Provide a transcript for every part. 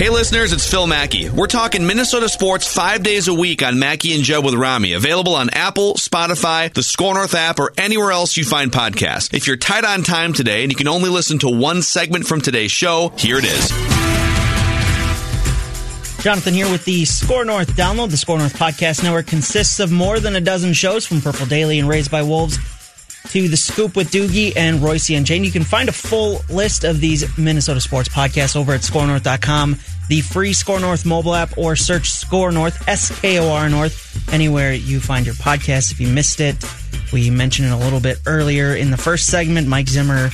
Hey listeners, it's Phil Mackey. We're talking Minnesota sports five days a week on Mackey and Judd with Rami. Available on Apple, Spotify, the SKOR North app, or anywhere else you find podcasts. If you're tight on time today and you can only listen to one segment from today's show, here it is. Jonathan here with the SKOR North download. The SKOR North Podcast Network consists of more than a dozen shows from Purple Daily and Raised by Wolves to The Scoop with Doogie and Royce and Jane. You can find a full list of these Minnesota sports podcasts over at skornorth.com, the free SKOR North mobile app, or search SKOR North, S K O R North, anywhere you find your podcast. If you missed it, we mentioned it a little bit earlier in the first segment. Mike Zimmer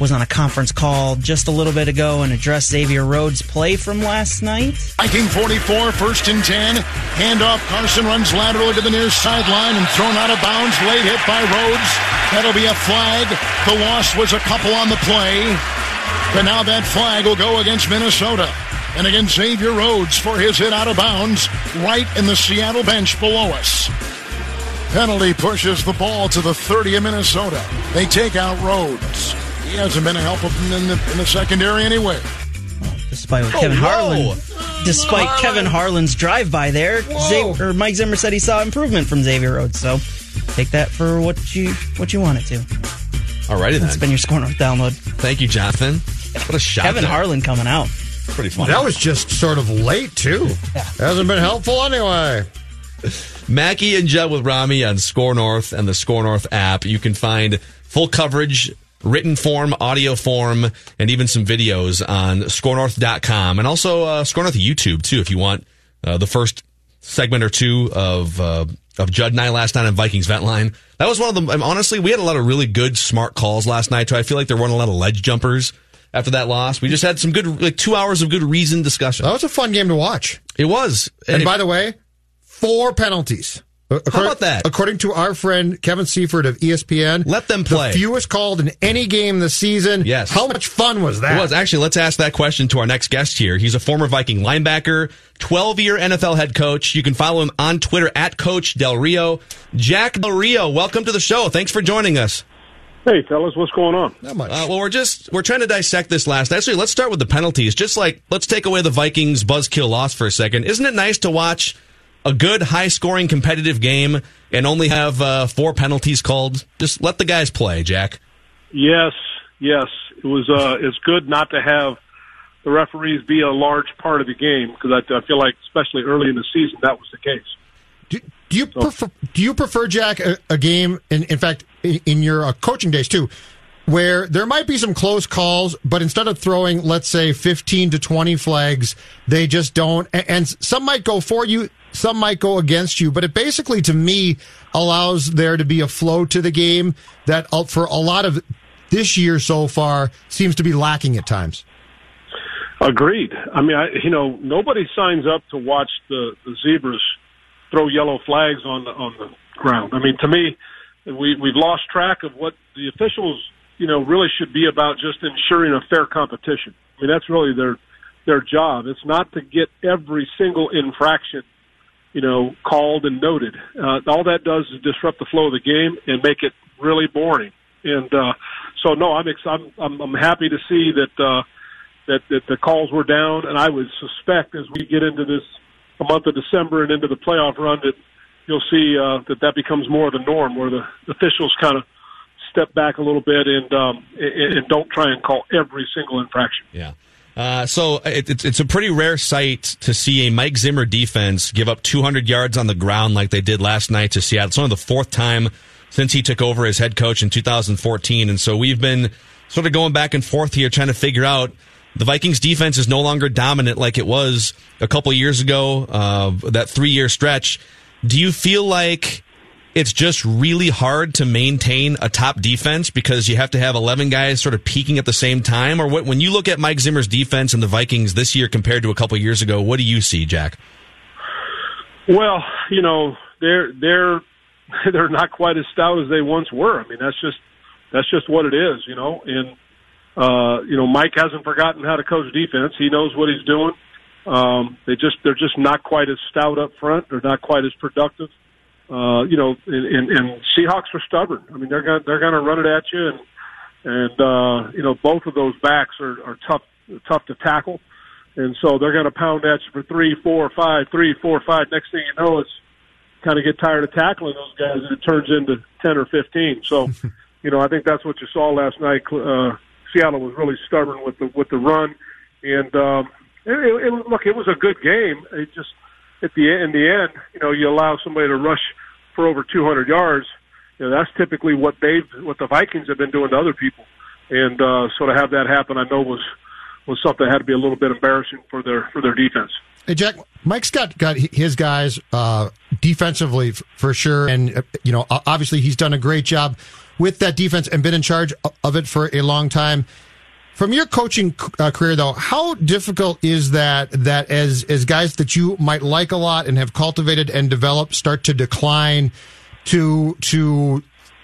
was on a conference call just a little bit ago and addressed Xavier Rhodes' play from last night. Viking 44, first and 10. Handoff. Carson runs laterally to the near sideline and thrown out of bounds. Late hit by Rhodes. That'll be a flag. The loss was a couple on the play. But now that flag will go against Minnesota. And against Xavier Rhodes for his hit out of bounds right in the Seattle bench below us. Penalty pushes the ball to the 30 of Minnesota. They take out Rhodes. He hasn't been a help in the, in the secondary anyway. Despite what oh, Kevin Harlan, despite Kevin Harlan's drive-by there, Xavier, or Mike Zimmer said he saw improvement from Xavier Rhodes. So take that for what you what you want it to. Alrighty That's then. That's been your SKOR North download. Thank you, Jonathan. What a shot. Kevin there. Harlan coming out. Pretty funny. That was just sort of late, too. Yeah. Hasn't been helpful anyway. Mackey and Judd with Rami on SKOR North and the SKOR North app. You can find full coverage, written form, audio form, and even some videos on skornorth.com and also uh, SKOR North YouTube too if you want uh, the first segment or two of uh, of Judd and I last night on Vikings Vent Line. That was one of them. Honestly, we had a lot of really good, smart calls last night too. I feel like there weren't a lot of ledge jumpers after that loss. We just had some good, like two hours of good reasoned discussion. That was a fun game to watch. It was. And it- by the way, four penalties. How about that? According to our friend Kevin Seifert of ESPN, Let them play. The fewest called in any game this season. Yes. How much fun was that? It was actually. Let's ask that question to our next guest here. He's a former Viking linebacker, 12 year NFL head coach. You can follow him on Twitter at Coach Del Rio. Jack Del Rio, welcome to the show. Thanks for joining us. Hey, fellas, what's going on? Not much. Uh, well, we're just we're trying to dissect this last. Actually, let's start with the penalties. Just like let's take away the Vikings buzzkill loss for a second. Isn't it nice to watch a good, high scoring, competitive game and only have uh, four penalties called? Just let the guys play, Jack. Yes, yes. It was. Uh, it's good not to have the referees be a large part of the game because I, I feel like, especially early in the season, that was the case. Do, do you prefer? Do you prefer Jack a, a game? In, in fact, in, in your uh, coaching days too, where there might be some close calls, but instead of throwing, let's say, fifteen to twenty flags, they just don't. And, and some might go for you, some might go against you. But it basically, to me, allows there to be a flow to the game that, uh, for a lot of this year so far, seems to be lacking at times. Agreed. I mean, I, you know, nobody signs up to watch the, the zebras throw yellow flags on the on the ground. I mean, to me, we we've lost track of what the officials, you know, really should be about just ensuring a fair competition. I mean, that's really their their job. It's not to get every single infraction, you know, called and noted. Uh, all that does is disrupt the flow of the game and make it really boring. And uh, so, no, I'm ex- I'm, I'm I'm happy to see that. Uh, that, that the calls were down, and I would suspect as we get into this a month of December and into the playoff run that you'll see uh, that that becomes more of the norm, where the officials kind of step back a little bit and um, and, and don't try and call every single infraction. Yeah. Uh, so it, it's it's a pretty rare sight to see a Mike Zimmer defense give up 200 yards on the ground like they did last night to Seattle. It's only the fourth time since he took over as head coach in 2014, and so we've been sort of going back and forth here trying to figure out the Vikings defense is no longer dominant like it was a couple years ago. Uh, that three year stretch. Do you feel like it's just really hard to maintain a top defense because you have to have 11 guys sort of peaking at the same time? Or what, when you look at Mike Zimmer's defense and the Vikings this year compared to a couple years ago, what do you see, Jack? Well, you know, they're they're they're not quite as stout as they once were. I mean, that's just that's just what it is, you know. And uh, you know, Mike hasn't forgotten how to coach defense. He knows what he's doing. Um, they just they're just not quite as stout up front. They're not quite as productive. Uh, you know, and, and, and Seahawks are stubborn. I mean, they're going they're going to run it at you, and and uh, you know both of those backs are, are tough tough to tackle, and so they're going to pound at you for three, four, five, three, four, five. Next thing you know, it's kind of get tired of tackling those guys, and it turns into ten or fifteen. So, you know, I think that's what you saw last night. Uh, Seattle was really stubborn with the with the run, and um, it, it, it, look, it was a good game. It just at the in the end, you know, you allow somebody to rush for over 200 yards. You know, that's typically what they've what the Vikings have been doing to other people, and uh, so to have that happen, I know was was something that had to be a little bit embarrassing for their for their defense. Hey Jack, Mike's got got his guys uh, defensively for sure, and uh, you know obviously he's done a great job with that defense and been in charge of it for a long time. From your coaching uh, career, though, how difficult is that? That as as guys that you might like a lot and have cultivated and developed start to decline, to to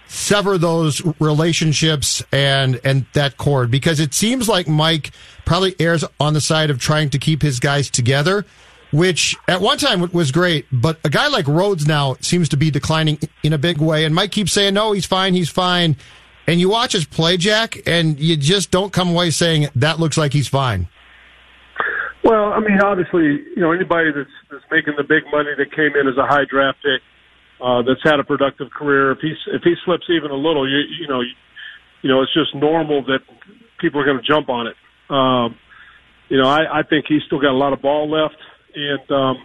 sever those relationships and and that cord because it seems like Mike probably errs on the side of trying to keep his guys together which at one time was great but a guy like Rhodes now seems to be declining in a big way and Mike keeps saying no he's fine he's fine and you watch his play, Jack, and you just don't come away saying that looks like he's fine. Well, I mean, obviously, you know, anybody that's that's making the big money that came in as a high draft pick, uh, that's had a productive career, if he if he slips even a little, you you know, you, you know, it's just normal that people are going to jump on it. Um, you know, I, I think he's still got a lot of ball left, and um,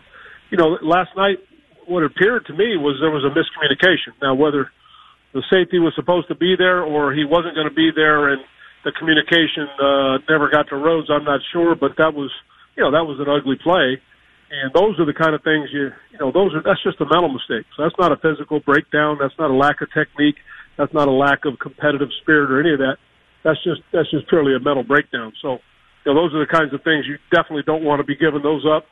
you know, last night what appeared to me was there was a miscommunication. Now, whether the safety was supposed to be there or he wasn't going to be there and the communication uh, never got to Rhodes. I'm not sure, but that was, you know, that was an ugly play. And those are the kind of things you, you know, those are, that's just a mental mistake. So that's not a physical breakdown. That's not a lack of technique. That's not a lack of competitive spirit or any of that. That's just, that's just purely a mental breakdown. So, you know, those are the kinds of things you definitely don't want to be giving those up.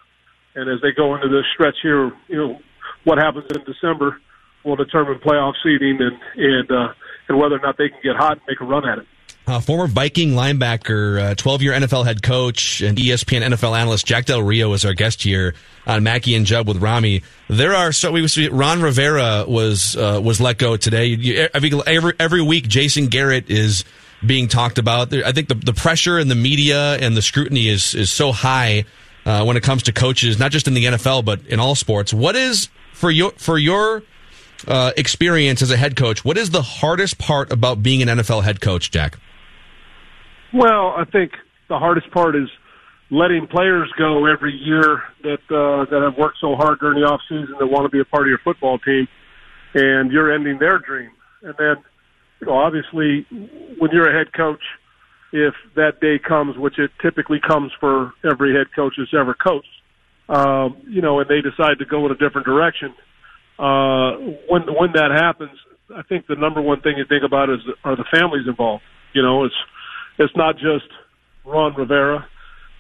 And as they go into this stretch here, you know, what happens in December, will determine playoff seeding and and uh, and whether or not they can get hot and make a run at it. Uh, former Viking linebacker, 12 uh, year NFL head coach, and ESPN NFL analyst Jack Del Rio is our guest here on Mackey and Judd with Rami. There are so we Ron Rivera was uh, was let go today. Every, every every week, Jason Garrett is being talked about. I think the the pressure and the media and the scrutiny is is so high uh, when it comes to coaches, not just in the NFL but in all sports. What is for your for your uh, experience as a head coach, what is the hardest part about being an NFL head coach, Jack? Well, I think the hardest part is letting players go every year that uh, that have worked so hard during the off season that want to be a part of your football team, and you're ending their dream. And then, you know, obviously, when you're a head coach, if that day comes, which it typically comes for every head coach that's ever coached, um, you know, and they decide to go in a different direction, uh, when when that happens, I think the number one thing you think about is are the families involved. You know, it's it's not just Ron Rivera,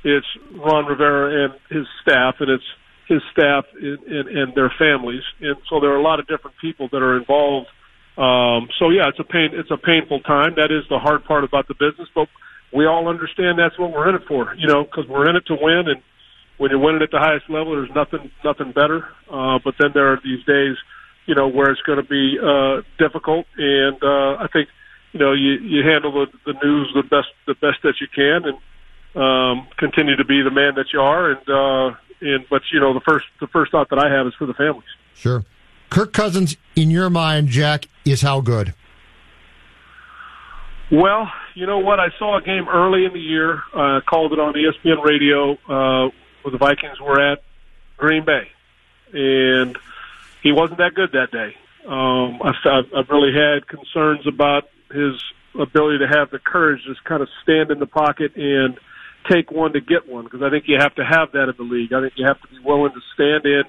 it's Ron Rivera and his staff, and it's his staff and, and, and their families, and so there are a lot of different people that are involved. Um, so yeah, it's a pain. It's a painful time. That is the hard part about the business, but we all understand that's what we're in it for. You know, because we're in it to win, and when you're winning at the highest level, there's nothing nothing better. Uh, but then there are these days, you know, where it's going to be uh, difficult, and uh, I think you know you you handle the, the news the best the best that you can, and um, continue to be the man that you are. And uh, and but you know the first the first thought that I have is for the families. Sure, Kirk Cousins, in your mind, Jack, is how good? Well, you know what? I saw a game early in the year. Uh, called it on ESPN radio uh, where the Vikings were at Green Bay, and he wasn't that good that day. Um, I've, I've really had concerns about his ability to have the courage to just kind of stand in the pocket and take one to get one because I think you have to have that in the league. I think you have to be willing to stand in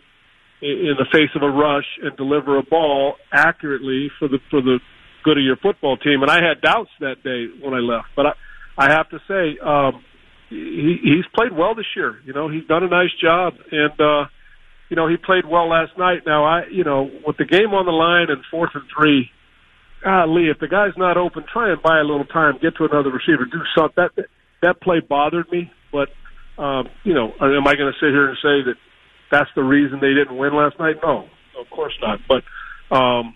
in the face of a rush and deliver a ball accurately for the for the good of your football team. And I had doubts that day when I left, but I I have to say um, he he's played well this year. You know he's done a nice job and. uh you know, he played well last night. Now, I, you know, with the game on the line and fourth and three, golly, if the guy's not open, try and buy a little time, get to another receiver, do something. That that play bothered me, but um, you know, am I going to sit here and say that that's the reason they didn't win last night? No, of course not. But um,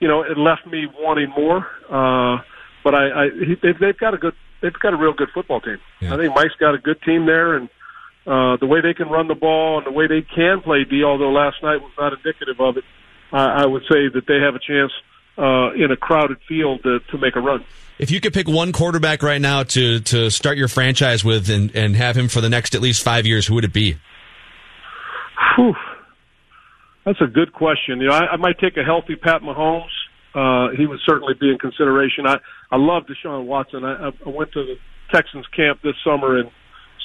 you know, it left me wanting more. Uh, but I, I he, they've, they've got a good, they've got a real good football team. Yeah. I think Mike's got a good team there, and uh, the way they can run the ball and the way they can play D, although last night was not indicative of it, I, I would say that they have a chance uh, in a crowded field to, to make a run. If you could pick one quarterback right now to to start your franchise with and, and have him for the next at least five years, who would it be? Whew. That's a good question. You know, I, I might take a healthy Pat Mahomes. Uh, he would certainly be in consideration. I I love Deshaun Watson. I, I went to the Texans camp this summer and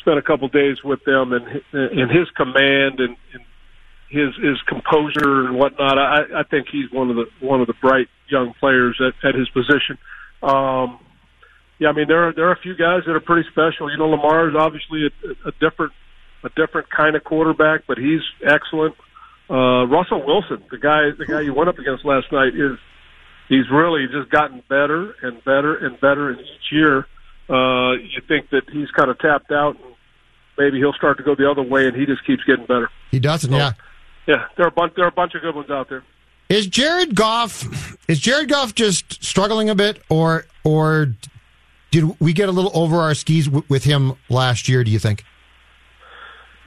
spent a couple days with them, and and his command and, and his his composure and whatnot. I, I think he's one of the one of the bright young players at, at his position. Um, yeah, I mean there are there are a few guys that are pretty special. You know, Lamar is obviously a, a different a different kind of quarterback, but he's excellent. Uh, Russell Wilson, the guy the guy you went up against last night, is he's really just gotten better and better and better in each year. Uh, you think that he's kind of tapped out and maybe he'll start to go the other way, and he just keeps getting better. He doesn't, so, yeah. Yeah, there are a bunch. There are a bunch of good ones out there. Is Jared Goff? Is Jared Goff just struggling a bit, or or did we get a little over our skis w- with him last year? Do you think?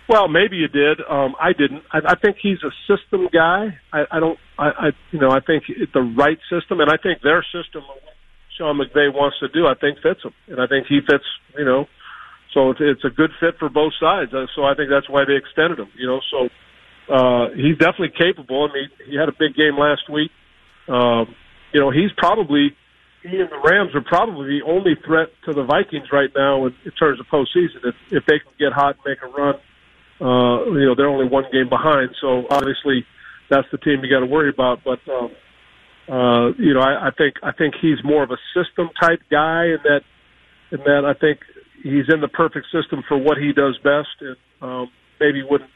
Well, maybe you did. Um, I didn't. I, I think he's a system guy. I, I don't. I, I, you know, I think it's the right system, and I think their system, Sean McVay wants to do, I think fits him, and I think he fits. You know, so it's, it's a good fit for both sides. Uh, so I think that's why they extended him. You know, so uh, he's definitely capable. I mean, he had a big game last week. Um, you know, he's probably he and the Rams are probably the only threat to the Vikings right now in, in terms of postseason. If if they can get hot and make a run, you know, they're only one game behind. So obviously, that's the team you got to worry about. But um, uh, you know, I, I think I think he's more of a system type guy, and that and that I think he's in the perfect system for what he does best, and um, maybe wouldn't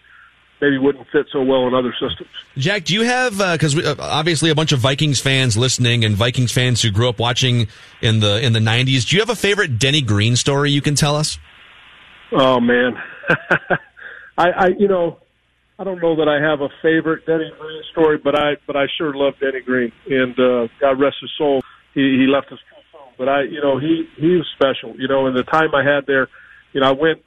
maybe wouldn't fit so well in other systems. Jack, do you have because uh, uh, obviously a bunch of Vikings fans listening and Vikings fans who grew up watching in the in the '90s? Do you have a favorite Denny Green story you can tell us? Oh man, I, I you know I don't know that I have a favorite Denny Green story, but I but I sure love Denny Green, and uh, God rest his soul. He, he left us but I, you know, he he was special. You know, in the time I had there, you know, I went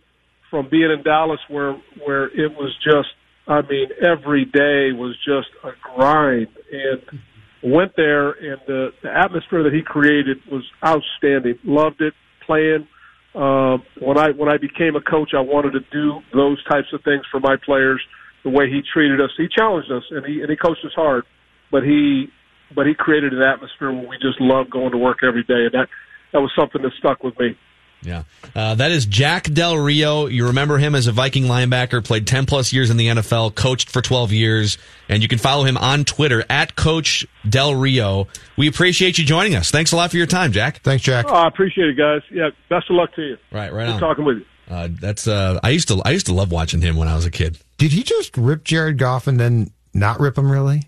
from being in Dallas where where it was just, I mean, every day was just a grind, and went there, and the, the atmosphere that he created was outstanding. Loved it, playing. Uh, when I when I became a coach, I wanted to do those types of things for my players. The way he treated us, he challenged us, and he and he coached us hard. But he but he created an atmosphere where we just loved going to work every day, and that that was something that stuck with me. Yeah. Uh, that is Jack Del Rio. You remember him as a Viking linebacker, played 10 plus years in the NFL, coached for 12 years, and you can follow him on Twitter at Coach Del Rio. We appreciate you joining us. Thanks a lot for your time, Jack. Thanks, Jack. Oh, I appreciate it, guys. Yeah, best of luck to you. Right, right Good on. talking with you. Uh, that's uh, I used to I used to love watching him when I was a kid. Did he just rip Jared Goff and then not rip him really?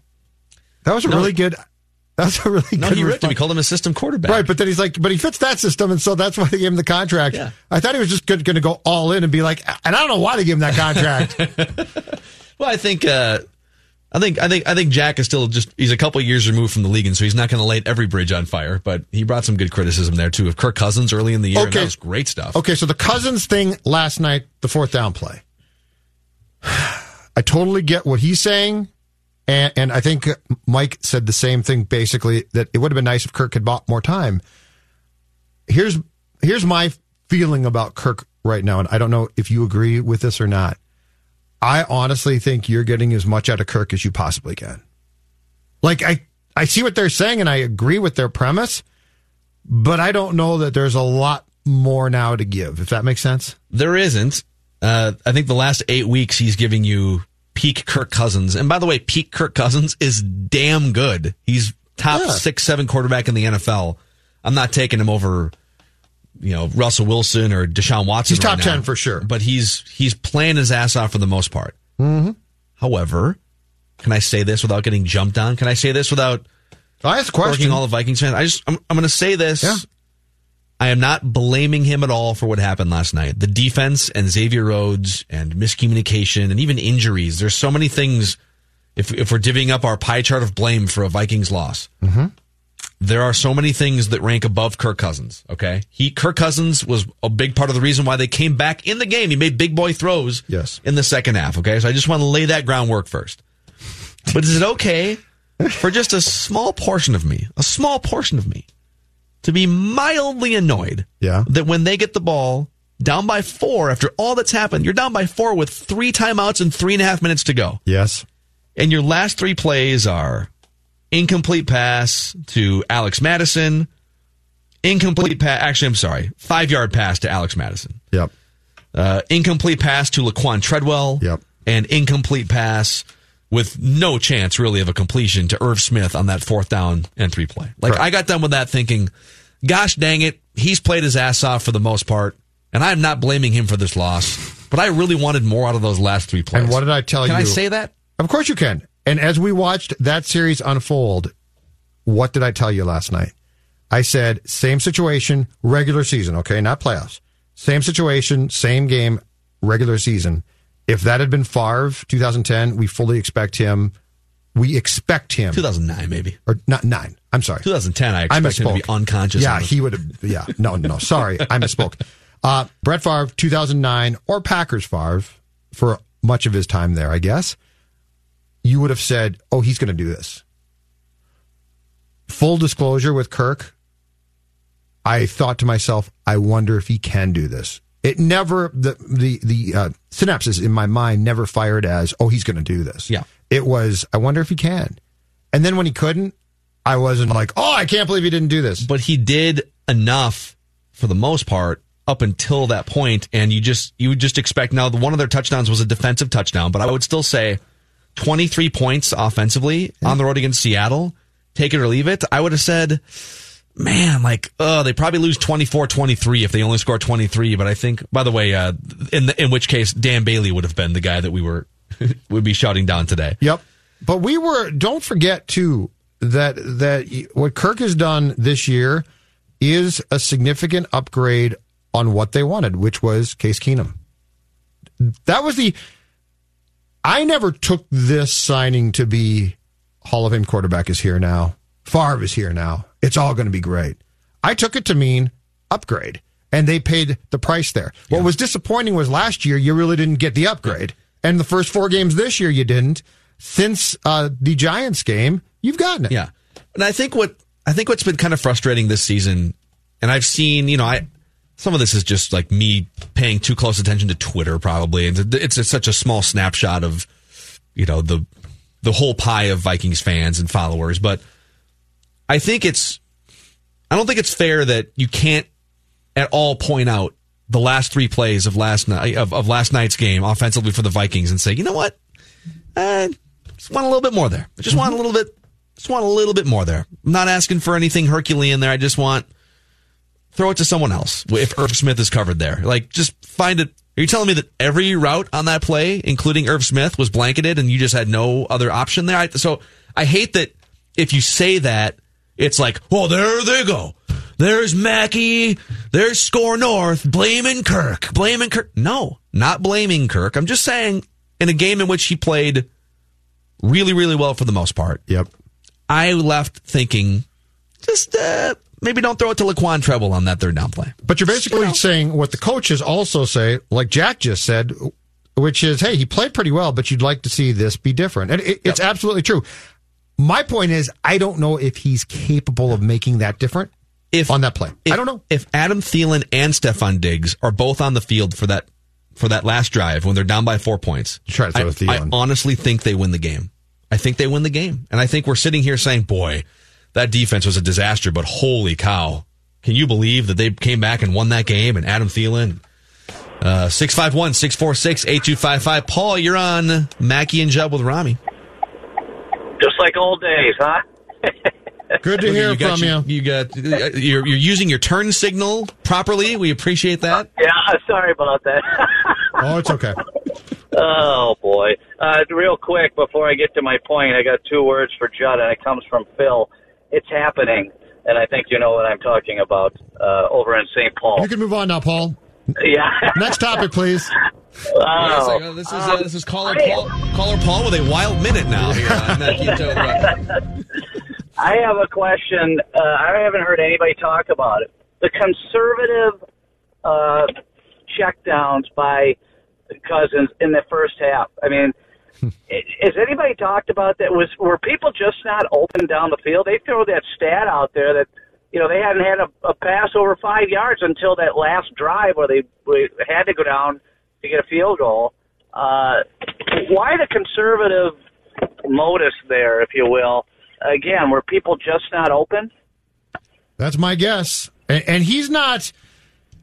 That was a no, really good. That's a really no. Good he ripped him. He called him a system quarterback. Right, but then he's like, but he fits that system, and so that's why they gave him the contract. Yeah. I thought he was just going to go all in and be like, and I don't know why they gave him that contract. well, I think, uh, I think, I think, I think Jack is still just he's a couple years removed from the league, and so he's not going to light every bridge on fire. But he brought some good criticism there too of Kirk Cousins early in the year. Okay, that was great stuff. Okay, so the Cousins thing last night, the fourth down play. I totally get what he's saying and, and I think Mike said the same thing basically that it would have been nice if Kirk had bought more time. here's here's my feeling about Kirk right now, and I don't know if you agree with this or not. I honestly think you're getting as much out of Kirk as you possibly can. Like I, I see what they're saying, and I agree with their premise, but I don't know that there's a lot more now to give. If that makes sense, there isn't. Uh, I think the last eight weeks he's giving you peak Kirk Cousins, and by the way, peak Kirk Cousins is damn good. He's top yeah. six, seven quarterback in the NFL. I'm not taking him over you know Russell Wilson or Deshaun Watson. He's top right ten for sure, but he's he's playing his ass off for the most part. Mm-hmm. However, can I say this without getting jumped on? Can I say this without? I ask question. all the Vikings fans. I just I'm, I'm going to say this. Yeah. I am not blaming him at all for what happened last night. The defense and Xavier Rhodes and miscommunication and even injuries. There's so many things. If if we're divvying up our pie chart of blame for a Vikings loss, mm-hmm there are so many things that rank above Kirk Cousins. Okay, he Kirk Cousins was a big part of the reason why they came back in the game. He made big boy throws. Yes. in the second half. Okay, so I just want to lay that groundwork first. But is it okay for just a small portion of me, a small portion of me, to be mildly annoyed? Yeah. That when they get the ball down by four after all that's happened, you're down by four with three timeouts and three and a half minutes to go. Yes. And your last three plays are incomplete pass to Alex Mattison, incomplete pass. Actually, I'm sorry, five yard pass to Alex Mattison. Yep. Uh, incomplete pass to Laquon Treadwell. Yep. And incomplete pass with no chance really of a completion to Irv Smith on that fourth down and three play. Like I got done with that thinking, gosh dang it, he's played his ass off for the most part, and I'm not blaming him for this loss. But I really wanted more out of those last three plays. And what did I tell can you? Can I say that? Of course you can. And as we watched that series unfold, what did I tell you last night? I said, same situation, regular season, okay, not playoffs. Same situation, same game, regular season. If that had been Favre 2010, we fully expect him. We expect him. 2009, maybe. Or not nine. I'm sorry. 2010, I expect I him to be unconscious. Yeah, he would have. Yeah, no, no, sorry. I misspoke. Uh, Brett Favre, 2009, or Packers Favre for much of his time there, I guess you would have said, oh, he's going to do this. Full disclosure with Kirk, I thought to myself, I wonder if he can do this. It never the the the uh, synapses in my mind never fired as, oh, he's going to do this. Yeah, it was. I wonder if he can. And then when he couldn't, I wasn't like, oh, I can't believe he didn't do this. But he did enough for the most part up until that point, and you just you would just expect. Now, the one of their touchdowns was a defensive touchdown, but I would still say 23 points offensively yeah. on the road against Seattle, take it or leave it, I would have said, man, like, oh, they probably lose 24 23 if they only score 23. But I think, by the way, uh, in, the, in which case, Dan Bailey would have been the guy that we were, would be shouting down today. Yep. But we were, don't forget too, that, that what Kirk has done this year is a significant upgrade on what they wanted, which was Case Keenum. That was the, I never took this signing to be Hall of Fame quarterback is here now. Favre is here now. It's all going to be great. I took it to mean upgrade, and they paid the price there. Yeah. What was disappointing was last year you really didn't get the upgrade, and the first four games this year you didn't. Since uh, the Giants game, you've gotten it. Yeah, and I think what I think what's been kind of frustrating this season, and I've seen, you know, I some of this is just like me paying too close attention to Twitter, probably, and it's, it's such a small snapshot of you know the the whole pie of Vikings fans and followers. But I think it's I don't think it's fair that you can't at all point out the last three plays of last night of, of last night's game offensively for the Vikings and say, you know what, I just want a little bit more there. I just want a mm-hmm. little bit, just want a little bit more there. I'm not asking for anything Herculean there. I just want throw it to someone else if Irv Smith is covered there. Like, just find it. Are you telling me that every route on that play, including Irv Smith, was blanketed and you just had no other option there? I, so I hate that if you say that, it's like, oh, there they go. There's Mackey. There's SKOR North blaming Kirk. Blaming Kirk. No, not blaming Kirk. I'm just saying in a game in which he played really, really well for the most part. Yep. I left thinking, just uh, maybe don't throw it to Laquon Treadwell on that third down play. But you're basically you know. saying what the coaches also say, like Jack just said, which is, hey, he played pretty well, but you'd like to see this be different. And it, it's yep. absolutely true. My point is, I don't know if he's capable of making that different. if on that play. If, I don't know if Adam Thielen and Stefon Diggs are both on the field for that for that last drive when they're down by four points. Try to throw I. I honestly think they win the game. I think they win the game, and I think we're sitting here saying, "Boy, that defense was a disaster." But holy cow, can you believe that they came back and won that game? And Adam Thielen. Uh, 651 646 8255. Paul, you're on Mackey and Judd with Rami. Just like old days, huh? Good to hear you from your- you. You got you're you're using your turn signal properly. We appreciate that. Yeah, sorry about that. Oh, it's okay. oh boy! Uh, real quick before I get to my point, I got two words for Judd, and it comes from Phil. It's happening, and I think you know what I'm talking about uh, over in St. Paul. You can move on now, Paul. Yeah. Next topic, please. Oh. This is uh, this is caller Paul, caller Paul with a wild minute now here on Mackey and Judd with Rami. I have a question. Uh, I haven't heard anybody talk about it. The conservative uh, checkdowns by Cousins in the first half. I mean, has anybody talked about that? Was were people just not open down the field? They throw that stat out there that you know they hadn't had a, a pass over five yards until that last drive where they, had to go down to get a field goal. Uh, why the conservative modus there, if you will? Again, were people just not open? That's my guess. And, and he's not,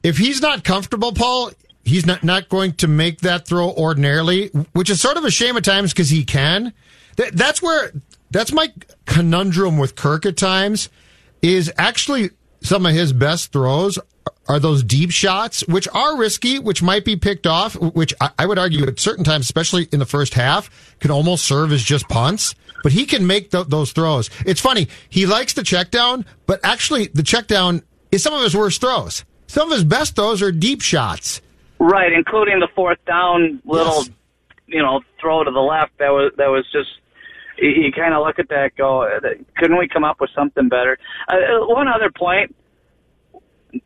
if he's not comfortable, Paul, he's not, not going to make that throw ordinarily, which is sort of a shame at times because he can. That, that's where, that's my conundrum with Kirk at times is actually some of his best throws are those deep shots, which are risky, which might be picked off, which I, would argue at certain times, especially in the first half, can almost serve as just punts. But he can make th- those throws. It's funny. He likes the check down, but actually the check down is some of his worst throws. Some of his best throws are deep shots. Right, including the fourth down little, Yes. you know, throw to the left. That was that was just. You, kind of look at that, go, uh, couldn't we come up with something better? Uh, uh, one other point.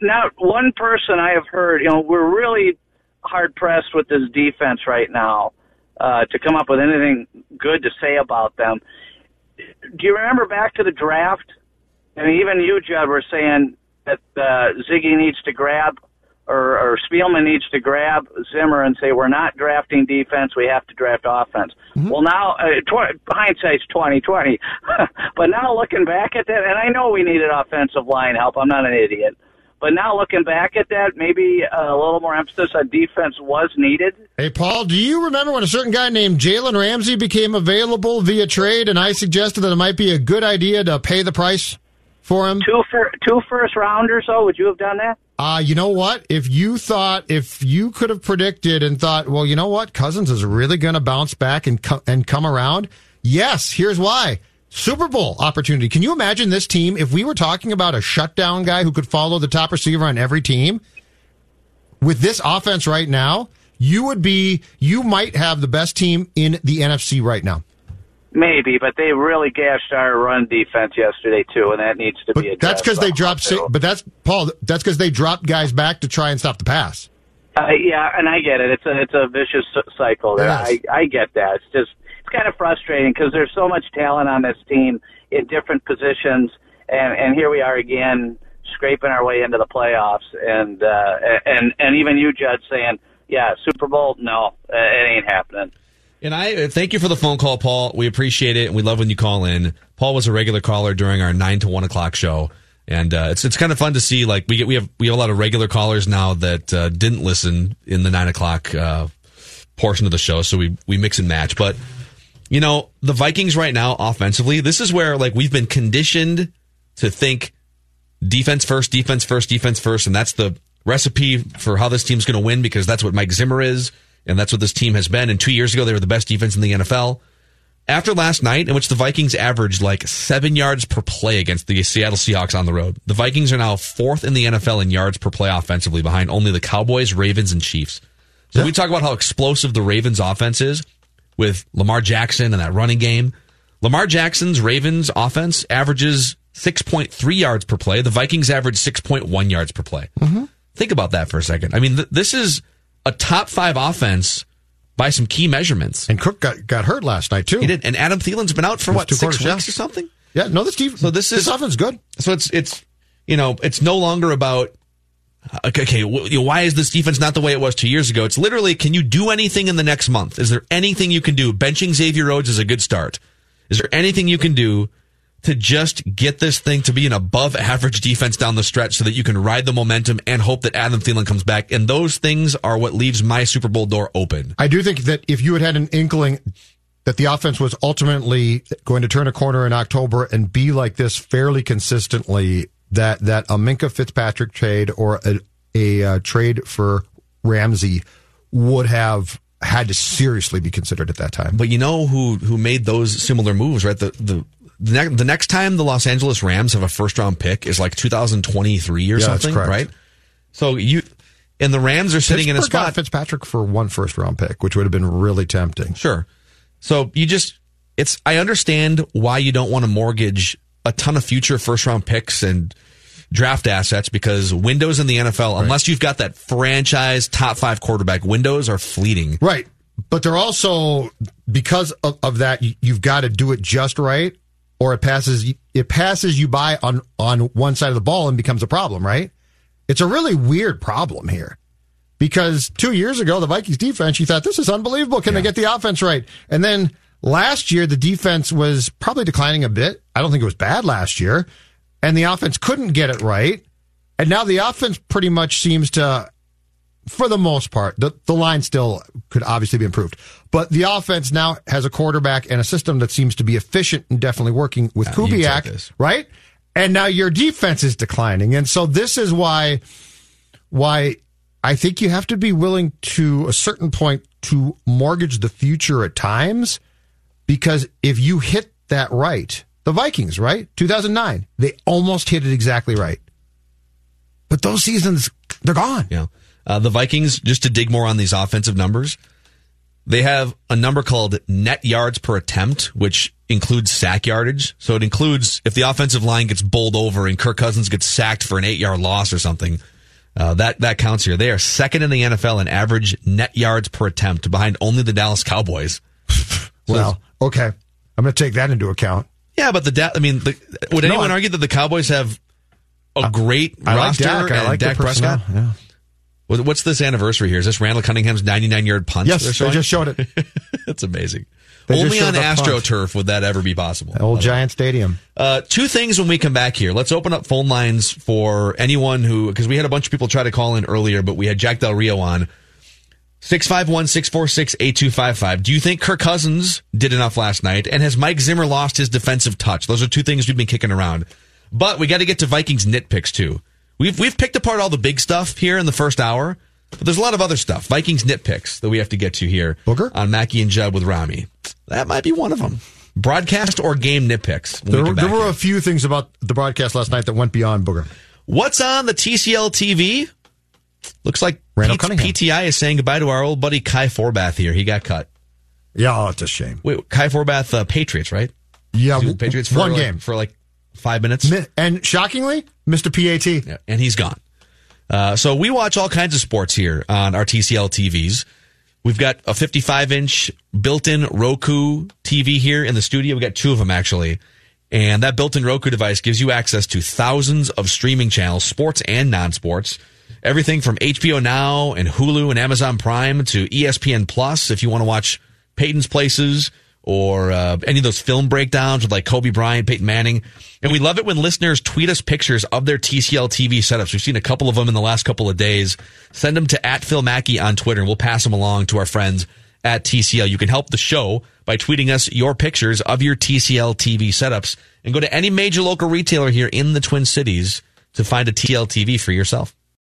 Not one person I have heard. You know, we're really hard pressed with this defense right now uh, to come up with anything good to say about them. Do you remember back to the draft? And even you, Judd, were saying that uh, Zygi needs to grab or, or Spielman needs to grab Zimmer and say, "We're not drafting defense; we have to draft offense." Well, now uh, tw- hindsight's twenty twenty, but now looking back at that, and I know we needed offensive line help. I'm not an idiot, but now looking back at that, maybe a little more emphasis on defense was needed. Hey, Paul, do you remember when a certain guy named Jalen Ramsey became available via trade and I suggested that it might be a good idea to pay the price for him? Two fir- two first rounders, though. Would you have done that? Uh, you know what? If you thought, if you could have predicted and thought, well, you know what? Cousins is really going to bounce back and, co- and come around. Yes, here's why. Super Bowl opportunity. Can you imagine this team if we were talking about a shutdown guy who could follow the top receiver on every team? With this offense right now, you would be, you might have the best team in the NFC right now. Maybe, but they really gashed our run defense yesterday too, and that needs to But be addressed. that's because they dropped, but that's, Paul, that's because they dropped guys back to try and stop the pass. Uh, yeah, and I get it. It's a it's a vicious cycle. Yes. I I get that. It's just it's kind of frustrating because there's so much talent on this team in different positions, and and here we are again scraping our way into the playoffs, and uh, and and even you, Judd, saying, yeah, Super Bowl, no, uh, it ain't happening. And I thank you for the phone call, Paul. We appreciate it, and we love when you call in. Paul was a regular caller during our nine to one o'clock show, and uh, it's it's kind of fun to see. Like we get we have we have a lot of regular callers now that uh, didn't listen in the nine o'clock uh, portion of the show, so we we mix and match. But you know, the Vikings right now offensively, this is where like we've been conditioned to think defense first, defense first, defense first, and that's the recipe for how this team's going to win because that's what Mike Zimmer is, and that's what this team has been. And two years ago, they were the best defense in the NFL. After last night, in which the Vikings averaged like seven yards per play against the Seattle Seahawks on the road, the Vikings are now fourth in the NFL in yards per play offensively, behind only the Cowboys, Ravens, and Chiefs. So we talk about how explosive the Ravens offense is with Lamar Jackson and that running game. Lamar Jackson's Ravens offense averages 6.3 yards per play. The Vikings average 6.1 yards per play. Mm-hmm. Think about that for a second. I mean, th- this is a top five offense by some key measurements. And Cook got, got hurt last night too. He did, and Adam Thielen's been out for what six quarters, yeah. weeks or something. Yeah, no, this team. So this is this offense is good. So it's it's you know, it's no longer about uh, okay, okay, why is this defense not the way it was two years ago? It's literally, can you do anything in the next month? Is there anything you can do? Benching Xavier Rhodes is a good start. Is there anything you can do to just get this thing to be an above average defense down the stretch so that you can ride the momentum and hope that Adam Thielen comes back? And those things are what leaves my Super Bowl door open. I do think that if you had had an inkling that the offense was ultimately going to turn a corner in October and be like this fairly consistently, that that a Minkah Fitzpatrick trade or a, a uh, trade for Ramsey would have had to seriously be considered at that time. But you know who who made those similar moves, right? The the the, ne- the next time the Los Angeles Rams have a first round pick is like 2023 or Yeah, something, right? So you and the Rams are sitting in a Pittsburgh got spot. Fitzpatrick for one first round pick, which would have been really tempting. Sure. So you just it's I understand why you don't want to mortgage a ton of future first round picks and draft assets because windows in the NFL, unless you've got that franchise top five quarterback, windows are fleeting. Right. But they're also because of, of that, you've got to do it just right, or it passes it passes you by on on one side of the ball and becomes a problem. Right? It's a really weird problem here because two years ago the Vikings defense, you thought this is unbelievable. Can they get the offense right? And then last year the defense was probably declining a bit. I don't think it was bad last year, and the offense couldn't get it right. And now the offense pretty much seems to for the most part, the, the line still could obviously be improved. But the offense now has a quarterback and a system that seems to be efficient and definitely working with uh, you Kubiak, right? And now your defense is declining. And so this is why why I think you have to be willing to a certain point to mortgage the future at times because if you hit that right, the Vikings, right? 2009, they almost hit it exactly right. But those seasons, they're gone. Yeah. Uh, the Vikings, just to dig more on these offensive numbers, they have a number called net yards per attempt, which includes sack yardage. So it includes if the offensive line gets bowled over and Kirk Cousins gets sacked for an eight yard loss or something. Uh, that that counts here. They are second in the NFL in average net yards per attempt, behind only the Dallas Cowboys. Well, okay. I'm going to take that into account. Yeah, but the da- I mean, the, would No, anyone I- argue that the Cowboys have a great I like roster Dak. I like Dak. Prescott? Yeah. What- What's this anniversary here? Is this Randall Cunningham's 99 yard punt? Yes, they just showed it. That's amazing. They Only on. AstroTurf would that ever be possible. Old Giant Stadium. Uh, two things when we come back here. Let's open up phone lines for anyone who, because we had a bunch of people try to call in earlier, but we had Jack Del Rio on. 651 646 8255. Do you think Kirk Cousins did enough last night? And has Mike Zimmer lost his defensive touch? Those are two things we've been kicking around. But we got to get to Vikings nitpicks too. We've, we've picked apart all the big stuff here in the first hour, but there's a lot of other stuff. Vikings nitpicks that we have to get to here Booger? on Mackey and Judd with Rami. That might be one of them. Broadcast or game nitpicks. when we There, were- there here. a few things about the broadcast last night that went beyond Booger. What's on the TCL TV? Looks like Randall P- Cunningham. PTI is saying goodbye to our old buddy Kai Forbath here. He got cut. Yeah, oh, it's a shame. Wait, Kai Forbath, uh, Patriots, right? Yeah, He was with w- Patriots for one like, game. for like five minutes, And shockingly, Mr. PAT. Yeah, and he's gone. Uh, so we watch all kinds of sports here on our TCL TVs. We've got a 55 inch built-in Roku TV here in the studio. We got two of them actually. And that built-in Roku device gives you access to thousands of streaming channels, sports and non-sports. Everything from HBO Now and Hulu and Amazon Prime to ESPN Plus if you want to watch Peyton's Places or uh, any of those film breakdowns with like Kobe Bryant, Peyton Manning. And we love it when listeners tweet us pictures of their TCL TV setups. We've seen a couple of them in the last couple of days. Send them to at Phil Mackey on Twitter and we'll pass them along to our friends at TCL. You can help the show by tweeting us your pictures of your TCL TV setups and go to any major local retailer here in the Twin Cities to find a TCL TV for yourself.